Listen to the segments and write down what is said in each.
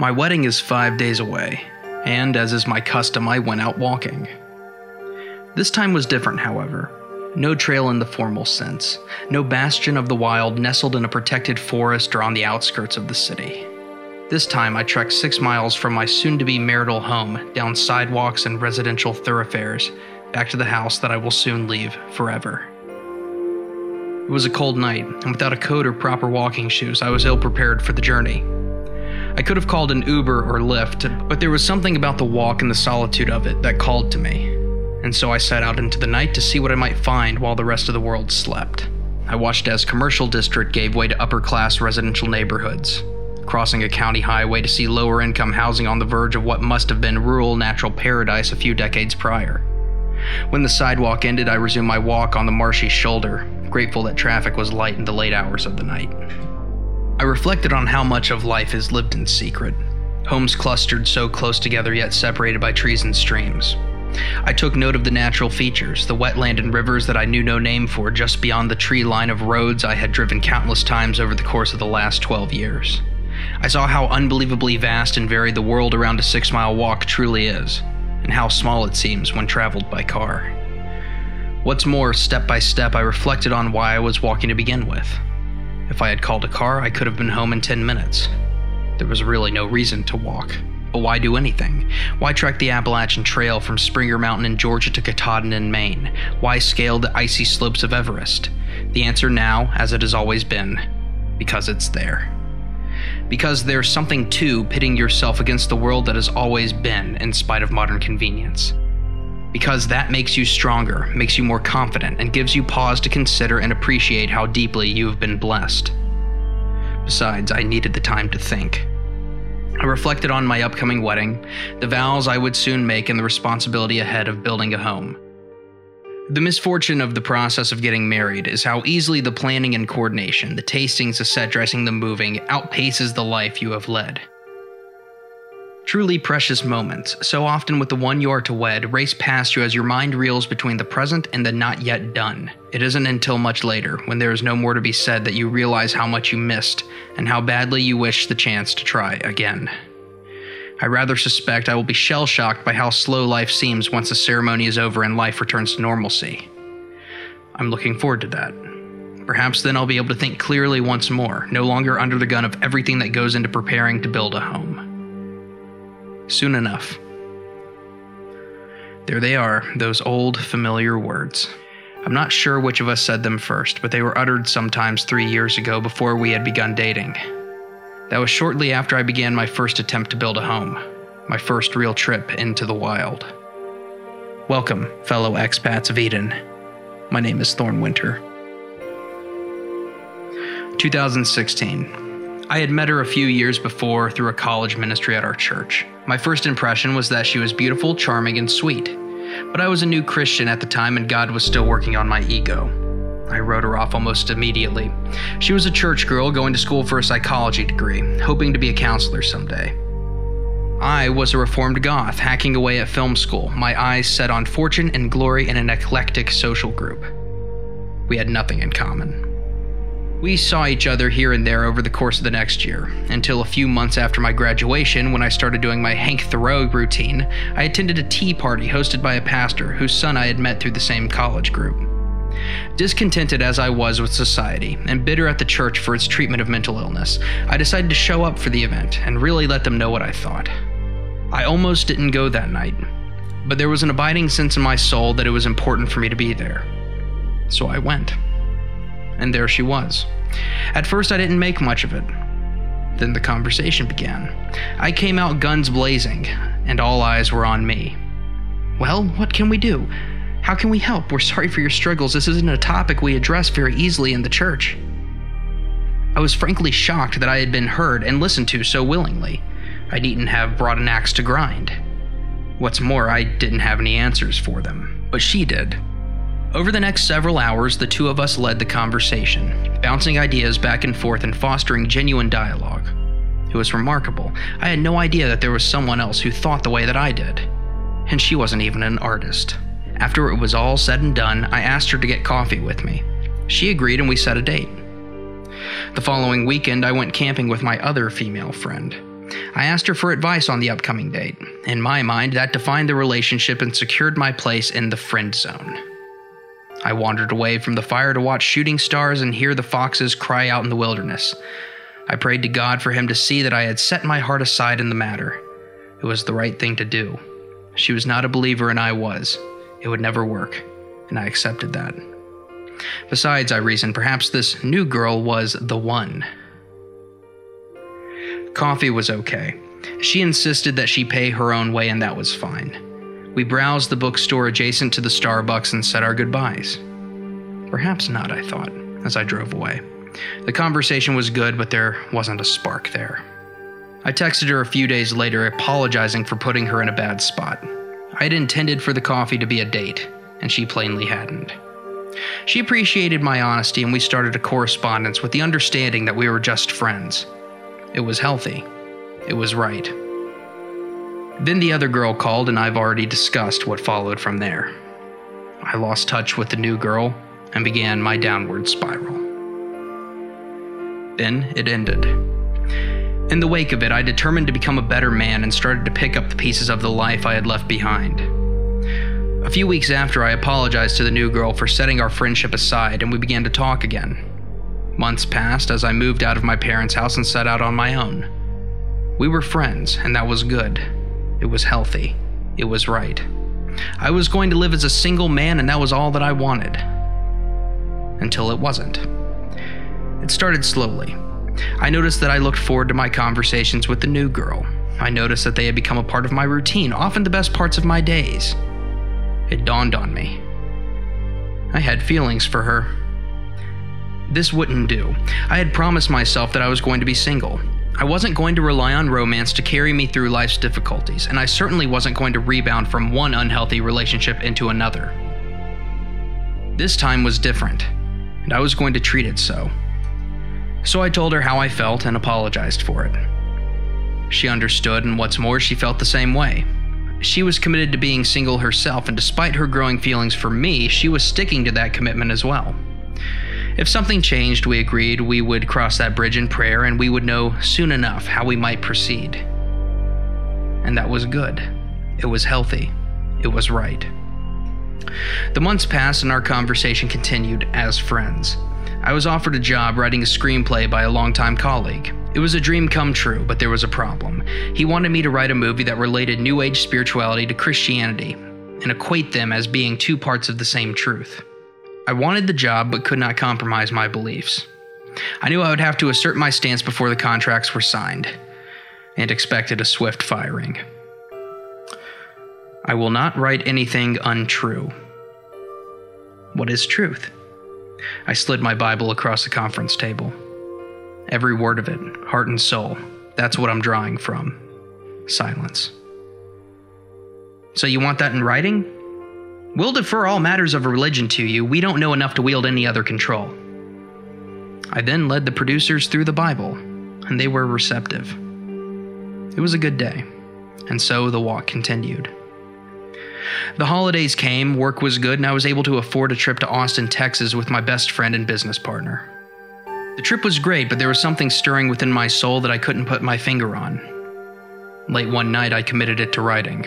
My wedding is five days away, and as is my custom, I went out walking. This time was different, however. No trail in the formal sense, no bastion of the wild nestled in a protected forest or on the outskirts of the city. This time I trekked six miles from my soon to be marital home down sidewalks and residential thoroughfares back to the house that I will soon leave forever. It was a cold night, and without a coat or proper walking shoes, I was ill prepared for the journey. I could have called an Uber or Lyft, but there was something about the walk and the solitude of it that called to me, and so I set out into the night to see what I might find while the rest of the world slept. I watched as commercial district gave way to upper class residential neighborhoods, crossing a county highway to see lower income housing on the verge of what must have been rural natural paradise a few decades prior. When the sidewalk ended, I resumed my walk on the marshy shoulder, grateful that traffic was light in the late hours of the night. I reflected on how much of life is lived in secret, homes clustered so close together yet separated by trees and streams. I took note of the natural features, the wetland and rivers that I knew no name for just beyond the tree line of roads I had driven countless times over the course of the last 12 years. I saw how unbelievably vast and varied the world around a six mile walk truly is, and how small it seems when traveled by car. What's more, step by step, I reflected on why I was walking to begin with. If I had called a car, I could have been home in 10 minutes. There was really no reason to walk. But why do anything? Why trek the Appalachian Trail from Springer Mountain in Georgia to Katahdin in Maine? Why scale the icy slopes of Everest? The answer now, as it has always been, because it's there. Because there's something to pitting yourself against the world that has always been, in spite of modern convenience. Because that makes you stronger, makes you more confident, and gives you pause to consider and appreciate how deeply you have been blessed. Besides, I needed the time to think. I reflected on my upcoming wedding, the vows I would soon make, and the responsibility ahead of building a home. The misfortune of the process of getting married is how easily the planning and coordination, the tastings, the set dressing, the moving, outpaces the life you have led. Truly precious moments, so often with the one you are to wed, race past you as your mind reels between the present and the not yet done. It isn't until much later, when there is no more to be said, that you realize how much you missed and how badly you wish the chance to try again. I rather suspect I will be shell shocked by how slow life seems once the ceremony is over and life returns to normalcy. I'm looking forward to that. Perhaps then I'll be able to think clearly once more, no longer under the gun of everything that goes into preparing to build a home soon enough. There they are, those old, familiar words. I'm not sure which of us said them first, but they were uttered sometimes three years ago before we had begun dating. That was shortly after I began my first attempt to build a home, my first real trip into the wild. Welcome, fellow expats of Eden. My name is Thorn Winter. 2016. I had met her a few years before through a college ministry at our church. My first impression was that she was beautiful, charming, and sweet. But I was a new Christian at the time and God was still working on my ego. I wrote her off almost immediately. She was a church girl going to school for a psychology degree, hoping to be a counselor someday. I was a reformed goth, hacking away at film school, my eyes set on fortune and glory in an eclectic social group. We had nothing in common. We saw each other here and there over the course of the next year, until a few months after my graduation, when I started doing my Hank Thoreau routine, I attended a tea party hosted by a pastor whose son I had met through the same college group. Discontented as I was with society, and bitter at the church for its treatment of mental illness, I decided to show up for the event and really let them know what I thought. I almost didn't go that night, but there was an abiding sense in my soul that it was important for me to be there. So I went and there she was. At first, I didn't make much of it. Then the conversation began. I came out guns blazing, and all eyes were on me. Well, what can we do? How can we help? We're sorry for your struggles. This isn't a topic we address very easily in the church. I was frankly shocked that I had been heard and listened to so willingly. I needn't have brought an axe to grind. What's more, I didn't have any answers for them, but she did. Over the next several hours, the two of us led the conversation, bouncing ideas back and forth and fostering genuine dialogue. It was remarkable. I had no idea that there was someone else who thought the way that I did. And she wasn't even an artist. After it was all said and done, I asked her to get coffee with me. She agreed and we set a date. The following weekend, I went camping with my other female friend. I asked her for advice on the upcoming date. In my mind, that defined the relationship and secured my place in the friend zone. I wandered away from the fire to watch shooting stars and hear the foxes cry out in the wilderness. I prayed to God for him to see that I had set my heart aside in the matter. It was the right thing to do. She was not a believer, and I was. It would never work, and I accepted that. Besides, I reasoned perhaps this new girl was the one. Coffee was okay. She insisted that she pay her own way, and that was fine. We browsed the bookstore adjacent to the Starbucks and said our goodbyes. Perhaps not, I thought, as I drove away. The conversation was good, but there wasn't a spark there. I texted her a few days later, apologizing for putting her in a bad spot. I had intended for the coffee to be a date, and she plainly hadn't. She appreciated my honesty, and we started a correspondence with the understanding that we were just friends. It was healthy. It was right. Then the other girl called, and I've already discussed what followed from there. I lost touch with the new girl and began my downward spiral. Then it ended. In the wake of it, I determined to become a better man and started to pick up the pieces of the life I had left behind. A few weeks after, I apologized to the new girl for setting our friendship aside, and we began to talk again. Months passed as I moved out of my parents' house and set out on my own. We were friends, and that was good. It was healthy. It was right. I was going to live as a single man, and that was all that I wanted. Until it wasn't. It started slowly. I noticed that I looked forward to my conversations with the new girl. I noticed that they had become a part of my routine, often the best parts of my days. It dawned on me. I had feelings for her. This wouldn't do. I had promised myself that I was going to be single. I wasn't going to rely on romance to carry me through life's difficulties, and I certainly wasn't going to rebound from one unhealthy relationship into another. This time was different, and I was going to treat it so. So I told her how I felt and apologized for it. She understood, and what's more, she felt the same way. She was committed to being single herself, and despite her growing feelings for me, she was sticking to that commitment as well. If something changed, we agreed we would cross that bridge in prayer and we would know soon enough how we might proceed. And that was good. It was healthy. It was right. The months passed and our conversation continued as friends. I was offered a job writing a screenplay by a longtime colleague. It was a dream come true, but there was a problem. He wanted me to write a movie that related New Age spirituality to Christianity and equate them as being two parts of the same truth. I wanted the job but could not compromise my beliefs. I knew I would have to assert my stance before the contracts were signed, and expected a swift firing. I will not write anything untrue. What is truth? I slid my Bible across the conference table. Every word of it, heart and soul. That's what I'm drawing from. Silence. So, you want that in writing? We'll defer all matters of religion to you. We don't know enough to wield any other control. I then led the producers through the Bible, and they were receptive. It was a good day, and so the walk continued. The holidays came, work was good, and I was able to afford a trip to Austin, Texas with my best friend and business partner. The trip was great, but there was something stirring within my soul that I couldn't put my finger on. Late one night, I committed it to writing.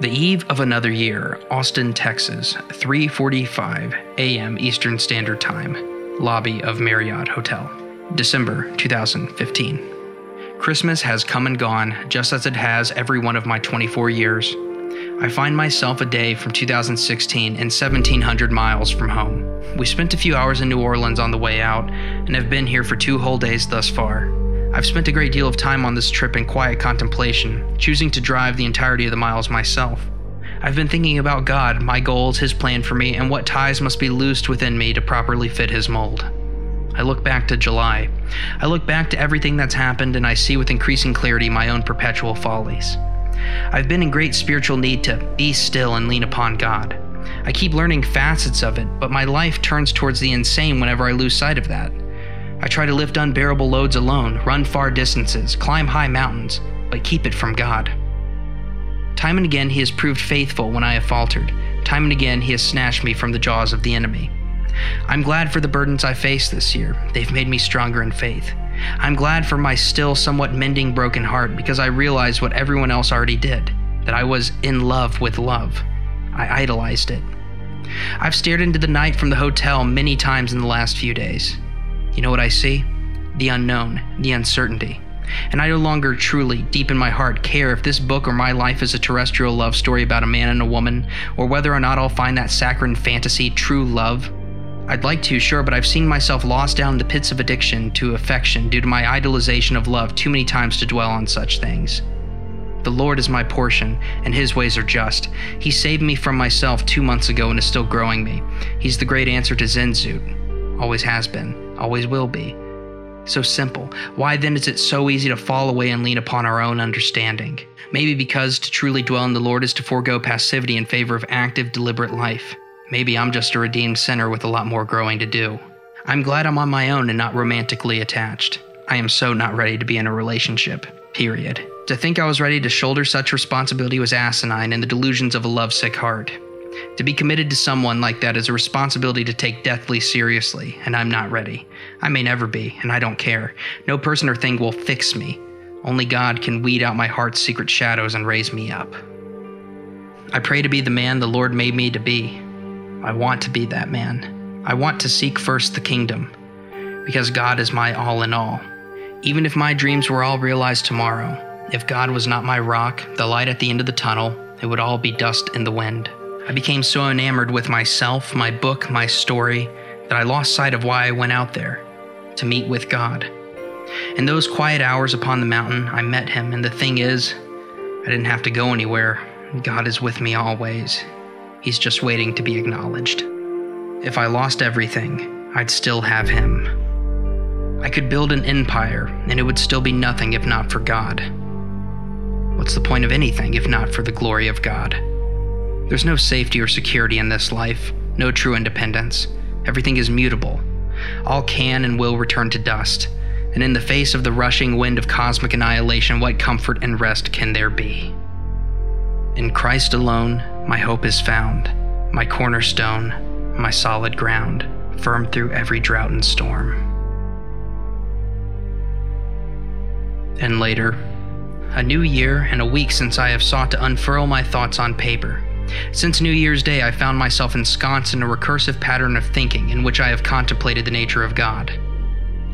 The eve of another year, Austin, Texas, 3:45 a.m. Eastern Standard Time, lobby of Marriott Hotel. December 2015. Christmas has come and gone just as it has every one of my 24 years. I find myself a day from 2016 and 1700 miles from home. We spent a few hours in New Orleans on the way out and have been here for two whole days thus far. I've spent a great deal of time on this trip in quiet contemplation, choosing to drive the entirety of the miles myself. I've been thinking about God, my goals, His plan for me, and what ties must be loosed within me to properly fit His mold. I look back to July. I look back to everything that's happened, and I see with increasing clarity my own perpetual follies. I've been in great spiritual need to be still and lean upon God. I keep learning facets of it, but my life turns towards the insane whenever I lose sight of that. I try to lift unbearable loads alone, run far distances, climb high mountains, but keep it from God. Time and again, He has proved faithful when I have faltered. Time and again, He has snatched me from the jaws of the enemy. I'm glad for the burdens I faced this year. They've made me stronger in faith. I'm glad for my still somewhat mending broken heart because I realized what everyone else already did that I was in love with love. I idolized it. I've stared into the night from the hotel many times in the last few days. You know what I see? The unknown, the uncertainty. And I no longer truly, deep in my heart, care if this book or my life is a terrestrial love story about a man and a woman, or whether or not I'll find that saccharine fantasy true love. I'd like to, sure, but I've seen myself lost down the pits of addiction to affection due to my idolization of love too many times to dwell on such things. The Lord is my portion, and His ways are just. He saved me from myself two months ago and is still growing me. He's the great answer to Sehnsucht. Always has been, always will be. So simple. Why then is it so easy to fall away and lean upon our own understanding? Maybe because to truly dwell in the Lord is to forego passivity in favor of active, deliberate life. Maybe I'm just a redeemed sinner with a lot more growing to do. I'm glad I'm on my own and not romantically attached. I am so not ready to be in a relationship. Period. To think I was ready to shoulder such responsibility was asinine and the delusions of a lovesick heart. To be committed to someone like that is a responsibility to take deathly seriously, and I'm not ready. I may never be, and I don't care. No person or thing will fix me. Only God can weed out my heart's secret shadows and raise me up. I pray to be the man the Lord made me to be. I want to be that man. I want to seek first the kingdom, because God is my all in all. Even if my dreams were all realized tomorrow, if God was not my rock, the light at the end of the tunnel, it would all be dust in the wind. I became so enamored with myself, my book, my story, that I lost sight of why I went out there to meet with God. In those quiet hours upon the mountain, I met him, and the thing is, I didn't have to go anywhere. God is with me always. He's just waiting to be acknowledged. If I lost everything, I'd still have him. I could build an empire, and it would still be nothing if not for God. What's the point of anything if not for the glory of God? There's no safety or security in this life, no true independence. Everything is mutable. All can and will return to dust. And in the face of the rushing wind of cosmic annihilation, what comfort and rest can there be? In Christ alone, my hope is found, my cornerstone, my solid ground, firm through every drought and storm. And later, a new year and a week since I have sought to unfurl my thoughts on paper. Since New Year's Day, I found myself ensconced in a recursive pattern of thinking in which I have contemplated the nature of God.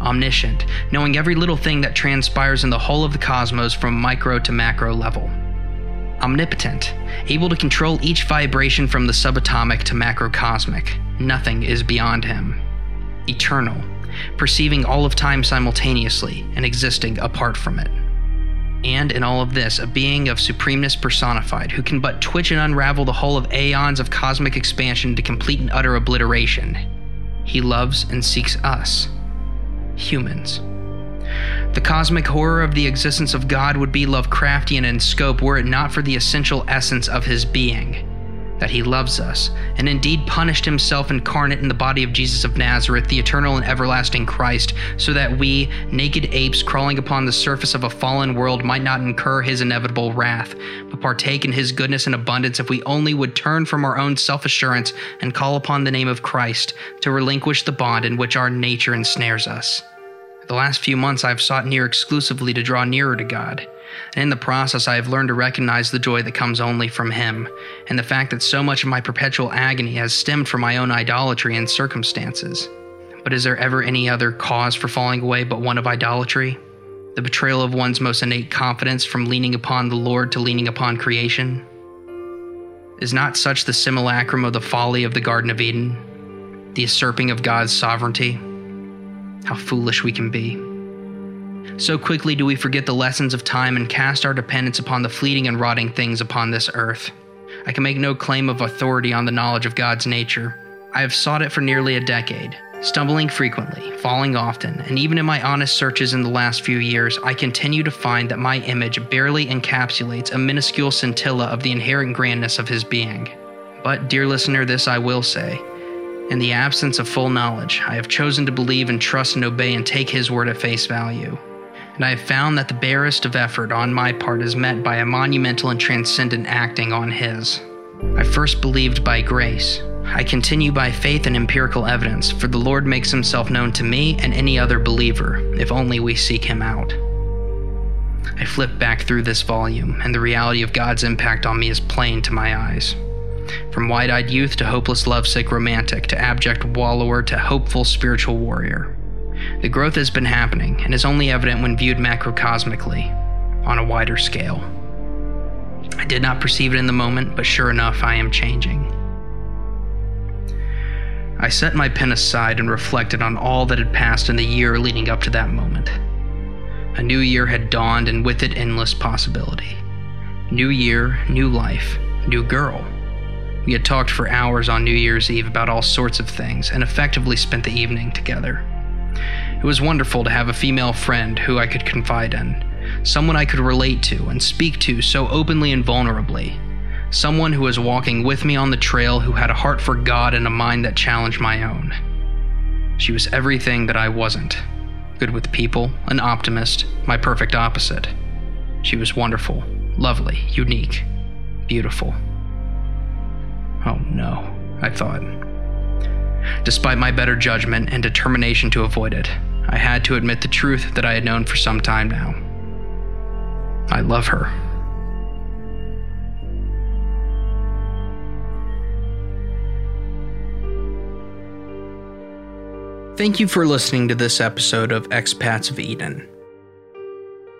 Omniscient, knowing every little thing that transpires in the whole of the cosmos from micro to macro level. Omnipotent, able to control each vibration from the subatomic to macrocosmic. Nothing is beyond him. Eternal, perceiving all of time simultaneously and existing apart from it and in all of this, a being of supremeness personified, who can but twitch and unravel the whole of aeons of cosmic expansion to complete and utter obliteration. He loves and seeks us, humans. The cosmic horror of the existence of God would be Lovecraftian in scope were it not for the essential essence of his being that he loves us, and indeed punished himself incarnate in the body of Jesus of Nazareth, the eternal and everlasting Christ, so that we, naked apes crawling upon the surface of a fallen world, might not incur his inevitable wrath, but partake in his goodness and abundance if we only would turn from our own self assurance and call upon the name of Christ to relinquish the bond in which our nature ensnares us. The last few months I've sought near exclusively to draw nearer to God and in the process, I have learned to recognize the joy that comes only from Him, and the fact that so much of my perpetual agony has stemmed from my own idolatry and circumstances. But is there ever any other cause for falling away but one of idolatry? The betrayal of one's most innate confidence from leaning upon the Lord to leaning upon creation? Is not such the simulacrum of the folly of the Garden of Eden? The usurping of God's sovereignty? How foolish we can be. So quickly do we forget the lessons of time and cast our dependence upon the fleeting and rotting things upon this earth. I can make no claim of authority on the knowledge of God's nature. I have sought it for nearly a decade, stumbling frequently, falling often, and even in my honest searches in the last few years, I continue to find that my image barely encapsulates a minuscule scintilla of the inherent grandness of his being. But, dear listener, this I will say. In the absence of full knowledge, I have chosen to believe and trust and obey and take his word at face value and I have found that the barest of effort on my part is met by a monumental and transcendent acting on His. I first believed by grace, I continue by faith and empirical evidence, for the Lord makes himself known to me and any other believer, if only we seek him out. I flip back through this volume, and the reality of God's impact on me is plain to my eyes. From wide eyed youth to hopeless lovesick romantic to abject wallower to hopeful spiritual warrior. The growth has been happening and is only evident when viewed macrocosmically, on a wider scale. I did not perceive it in the moment, but sure enough, I am changing. I set my pen aside and reflected on all that had passed in the year leading up to that moment. A new year had dawned, and with it, endless possibility. New year, new life, new girl. We had talked for hours on New Year's Eve about all sorts of things and effectively spent the evening together. It was wonderful to have a female friend who I could confide in, someone I could relate to and speak to so openly and vulnerably, someone who was walking with me on the trail who had a heart for God and a mind that challenged my own. She was everything that I wasn't good with people, an optimist, my perfect opposite. She was wonderful, lovely, unique, beautiful. Oh no, I thought. Despite my better judgment and determination to avoid it, I had to admit the truth that I had known for some time now. I love her. Thank you for listening to this episode of Expats of Eden.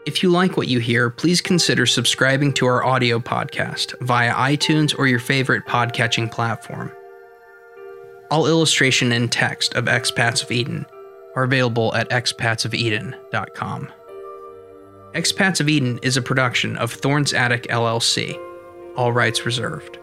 If you like what you hear, please consider subscribing to our audio podcast via iTunes or your favorite podcatching platform. All illustration and text of Expats of Eden are available at expatsofeden.com. Expats of Eden is a production of Thorns Attic LLC, all rights reserved.